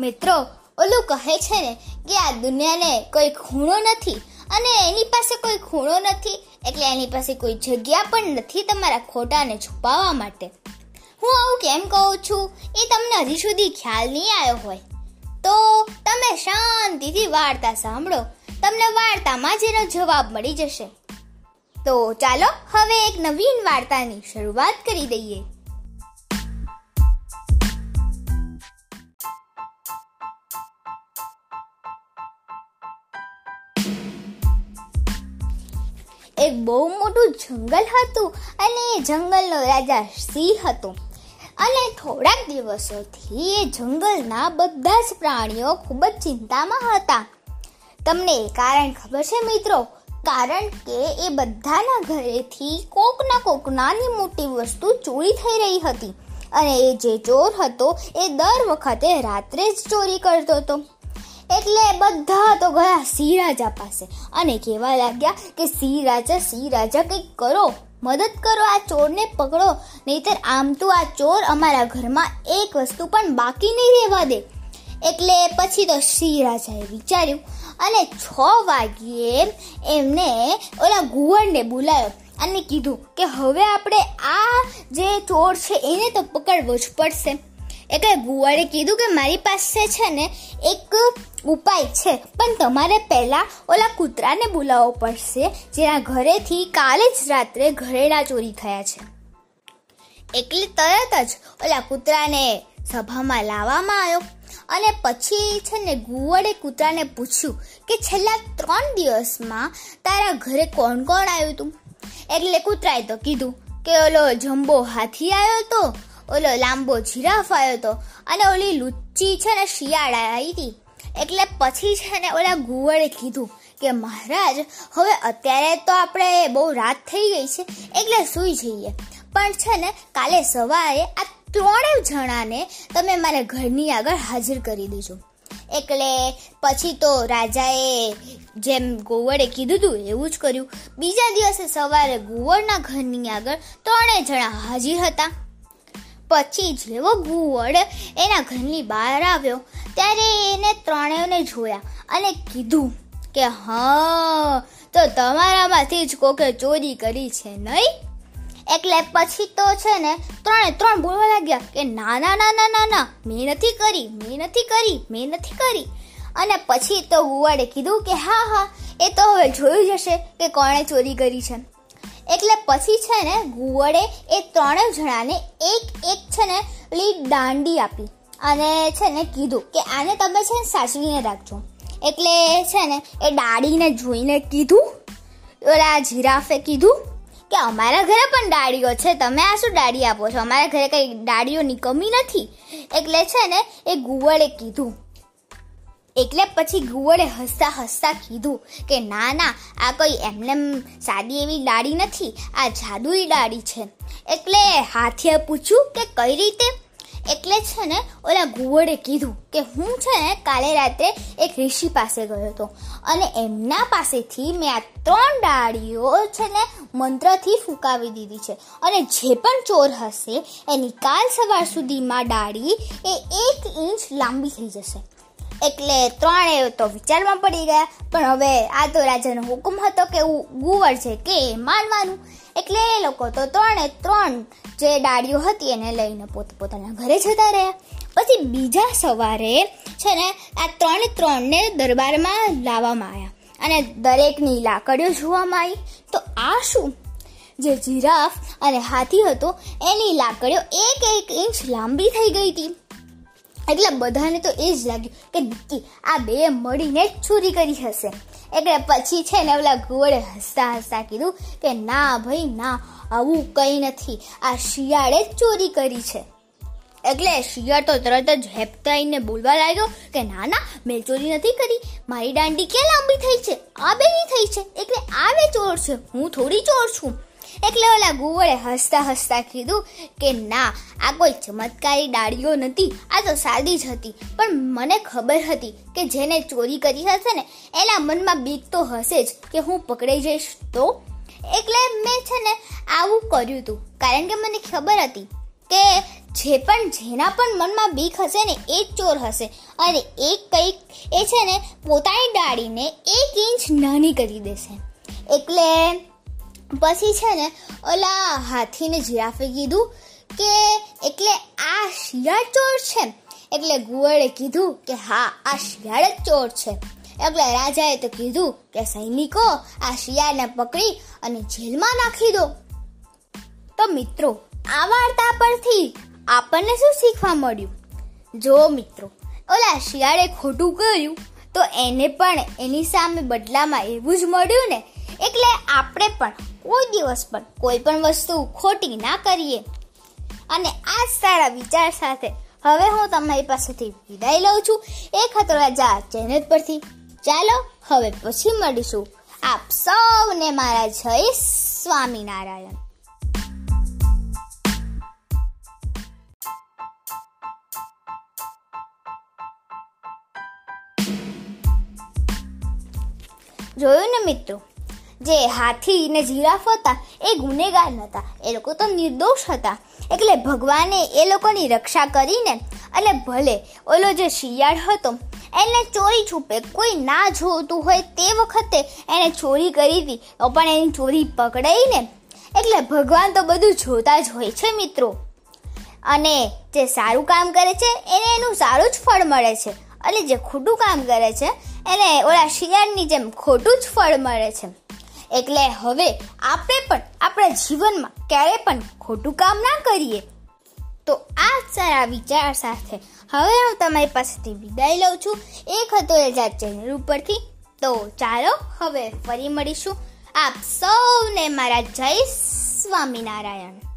મિત્રો, ઓલું કહે છે ને કે આ દુનિયાને કોઈ ખૂણો નથી અને એની પાસે કોઈ ખૂણો નથી, એટલે એની પાસે કોઈ જગ્યા પણ નથી તમારા ખોટાને છુપાવવા માટે. હું આવું કેમ કહું છું? એ તમને હજી સુધી ખ્યાલ નહીં આવ્યો હોય. તો તમે શાંતિથી વાર્તા સાંભળો. તમને વાર્તામાં જ એનો જવાબ મળી જશે. તો ચાલો, હવે એક નવીન વાર્તાની શરૂઆત કરી દઈએ. એક બહુ મોટું જંગલ હતું અને એ જંગલનો રાજા સિંહ હતો. અને થોડાક દિવસોથી એ જંગલના બધા જ પ્રાણીઓ ખૂબ જ ચિંતામાં હતા. તમને એ કારણ ખબર છે મિત્રો? કારણ કે એ બધાના ઘરેથી કોકના કોક નાની મોટી વસ્તુ ચોરી થઈ રહી હતી. અને એ જે ચોર હતો એ દર વખતે રાત્રે જ ચોરી કરતો હતો. એટલે બધા તો ગયા સિંહ રાજા પાસે. અને કહેવા લાગ્યા કે સિંહ રાજા સિંહ રાજા કંઈક કરો. મદદ કરો આ ચોરને પકડો. નહીતર આમ તો આ ચોર અમારા ઘરમાં એક વસ્તુ પણ બાકી નહીં રહેવા દે. એટલે પછી તો સિંહ રાજાએ વિચાર્યું. અને છ વાગ્યે એમને ઓલા ગુવરને બોલાયો અને કીધું કે, હવે આપણે આ જે ચોર છે એને તો પકડવો જ પડશે. એટલે ગુવાડે કીધું કે મારી પાસે છે ને એક ઉપાય છે. પણ તમારે પહેલાં ઓલા કૂતરાને બોલાવવો પડશે, જેના ઘરેથી કાલે જ રાત્રે ઘરેડા ચોરી થયા છે. એટલે તરત જ ઓલા કૂતરાને સભામાં લાવવામાં આવ્યો. અને પછી છે ને ગુવડે કૂતરાને પૂછ્યું કે છેલ્લા ત્રણ દિવસમાં તારા ઘરે કોણ કોણ આવ્યું હતું એટલે કૂતરાએ તો કીધું કે ઓલો જમ્બો હાથી આવ્યો હતો ઓલો લાંબો જીરાફ આવ્યો હતો અને ઓલી લુચ્ચી છે ને શિયાળ આવી હતી એટલે પછી છે ને ઓલા ગુવડે કીધું કે મહારાજ, હવે અત્યારે તો આપણે બહુ રાત થઈ ગઈ છે, એટલે સૂઈ જઈએ. પણ છે ને કાલે સવારે આ ત્રણેય જણાને તમે મારા ઘરની આગળ હાજર કરી દેજો. એટલે પછી તો રાજાએ જેમ ગોવડે કીધું હતું એવું જ કર્યું. બીજા દિવસે સવારે ગુવડના ઘરની આગળ ત્રણેય જણા હાજર હતા. પછી જેવો ગુવડ એના ઘરની બહાર આવ્યો. ત્યારે એને ત્રણેયને જોયા અને કીધું કે, હા, તો તમારામાંથી જ કોકે ચોરી કરી છે નહીં? એટલે પછી તો છે ને ત્રણે ત્રણ બોલવા લાગ્યા કે, ના ના ના ના ના ના, મેં નથી કરી, મેં નથી કરી, મેં નથી કરી. અને પછી તો ગુવાડે કીધું કે, હા હા, એ તો હવે જોયું જશે કે કોણે ચોરી કરી છે. એટલે પછી છે ને ગુવડે એ ત્રણેય જણાને એક એક છે ને લી દાંડી આપી અને છે ને કીધું કે આને તમે છે ને સાચવીને રાખજો. એટલે છે ને એ દાડીને જોઈને કીધું, ઓલા જીરાફે કીધું કે અમારા ઘરે પણ ડાળીઓ છે, તમે આ શું ડાળી આપો છો? અમારા ઘરે કંઈ ડાળીઓની કમી નથી. એટલે છે ને એ ગુવડે કીધું. એટલે પછી ગુવડે હસતા હસતા કીધું કે, ના ના, આ કોઈ એમને સાદી એવી ડાળી નથી, આ જાદુઈ ડાળી છે. એટલે હાથીએ પૂછ્યું કે, કઈ રીતે? એટલે છે ને, ઓલા ગુવડે કીધું કે, હું છે ને કાલે રાત્રે એક ઋષિ પાસે ગયો હતો અને એમના પાસેથી મેં આ ત્રણ ડાળીઓ છે ને મંત્રથી ફૂંકાવી દીધી છે અને જે પણ ચોર હશે એની કાલ સવાર સુધીમાં ડાળી એ એક ઇંચ લાંબી થઈ જશે. એટલે ત્રણે તો વિચારમાં પડી ગયા. પણ હવે આ તો રાજાનો હુકમ હતો કે ગુવર છે કે માનવાનું એટલે એ લોકો તો ત્રણે ત્રણ જે ડાળીઓ હતી એને લઈને પોત પોતાના ઘરે જતા રહ્યા. પછી બીજા સવારે છે ને આ ત્રણે ત્રણને દરબારમાં લાવવામાં આવ્યા. અને દરેકની લાકડીઓ જોવામાં આવી. તો આ શું? જે જીરાફ અને હાથી હતો, એની લાકડીઓ એક એક ઇંચ લાંબી થઈ ગઈ હતી. એટલે બધાને તો એ જ લાગ્યું કે નક્કી આ બે મળીને જ ચોરી કરી હશે. એટલે પછી છે ને ઓલા ઘોડે હસતા હસતા કીધું કે ના ભાઈ, ના, આવું કંઈ નથી. આ શિયાળે ચોરી કરી છે. એટલે શિયાળ તો તરત જ હેપતાઈને બોલવા લાગ્યો કે ના ના, મેં ચોરી નથી કરી. મારી દાંડી ક્યાં લાંબી થઈ છે? આ બેની થઈ છે. એટલે આ બે ચોર છે. હું થોડી ચોર છું. એટલે ઓલા ગુવળે હસતા હસતા કીધું કે, ના, આ કોઈ ચમત્કારી ડાળીઓ નથી, આ તો સાદી જ હતી. પણ મને ખબર હતી કે જેને ચોરી કરી હશે ને, એના મનમાં બીક તો હશે જ કે હું પકડાઈ જઈશ તો. એટલે મેં છે ને આવું કર્યું હતું કારણ કે મને ખબર હતી કે જે પણ, જેના પણ મનમાં બીક હશે ને, એ જ ચોર હશે. અને એ કંઈક, એ છે ને, પોતાની ડાળીને એક ઇંચ નાની કરી દેશે. એટલે પછી છે ને ઓલા હાથીને જીરાફે કીધું કે એટલે આ શિયાળ ચોર છે એટલે ગુવળે કીધું કે હા, આ શિયાળ જ ચોર છે. એટલે રાજાએ તો કીધું કે સૈનિકો, આ શિયાળને પકડી અને જેલમાં નાખી દો. તો મિત્રો, આ વાર્તા પરથી આપણને શું શીખવા મળ્યું? જો મિત્રો ઓલા શિયાળે ખોટું કર્યું, તો એને પણ એની સામે બદલામાં એવું જ મળ્યું ને, એટલે આપણે પણ કોઈ દિવસ પણ કોઈ પણ વસ્તુ ખોટી ના કરીએ. અને આ સારા વિચાર સાથે હવે હું તમારી પાસેથી વિદાય લઉં છું. એક હતો રાજા ચેનલ પરથી. ચાલો હવે પછી મળીશું. આપ સૌને મારા જય સ્વામિનારાયણ. જોયું ને મિત્રો? જે હાથી ને જીરાફ હતા, એ ગુનેગાર નહોતા એ લોકો તો નિર્દોષ હતા. એટલે ભગવાને એ લોકોની રક્ષા કરીને અને ભલે ઓલો જે શિયાળ હતો, એને ચોરી છુપે, કોઈ ના જોતું હોય તે વખતે એને ચોરી કરી હતી, તો પણ એની ચોરી પકડાઈને, એટલે ભગવાન તો બધું જોતા જ હોય છે મિત્રો. અને જે સારું કામ કરે છે, એને એનું સારું જ ફળ મળે છે. અને જે ખોટું કામ કરે છે, એને ઓલા શિયાળની જેમ ખોટું જ ફળ મળે છે. એટલે હવે આપણે પણ આપણા જીવનમાં ક્યારે પણ ખોટું કામ ના કરીએ. તો આ સારા વિચાર સાથે હવે હું તમારી પાસેથી વિદાય લઉં છું. એક હતો રજા ચેનલ ઉપરથી. તો ચાલો હવે ફરી મળીશું. આપ સૌને મારા જય સ્વામિનારાયણ.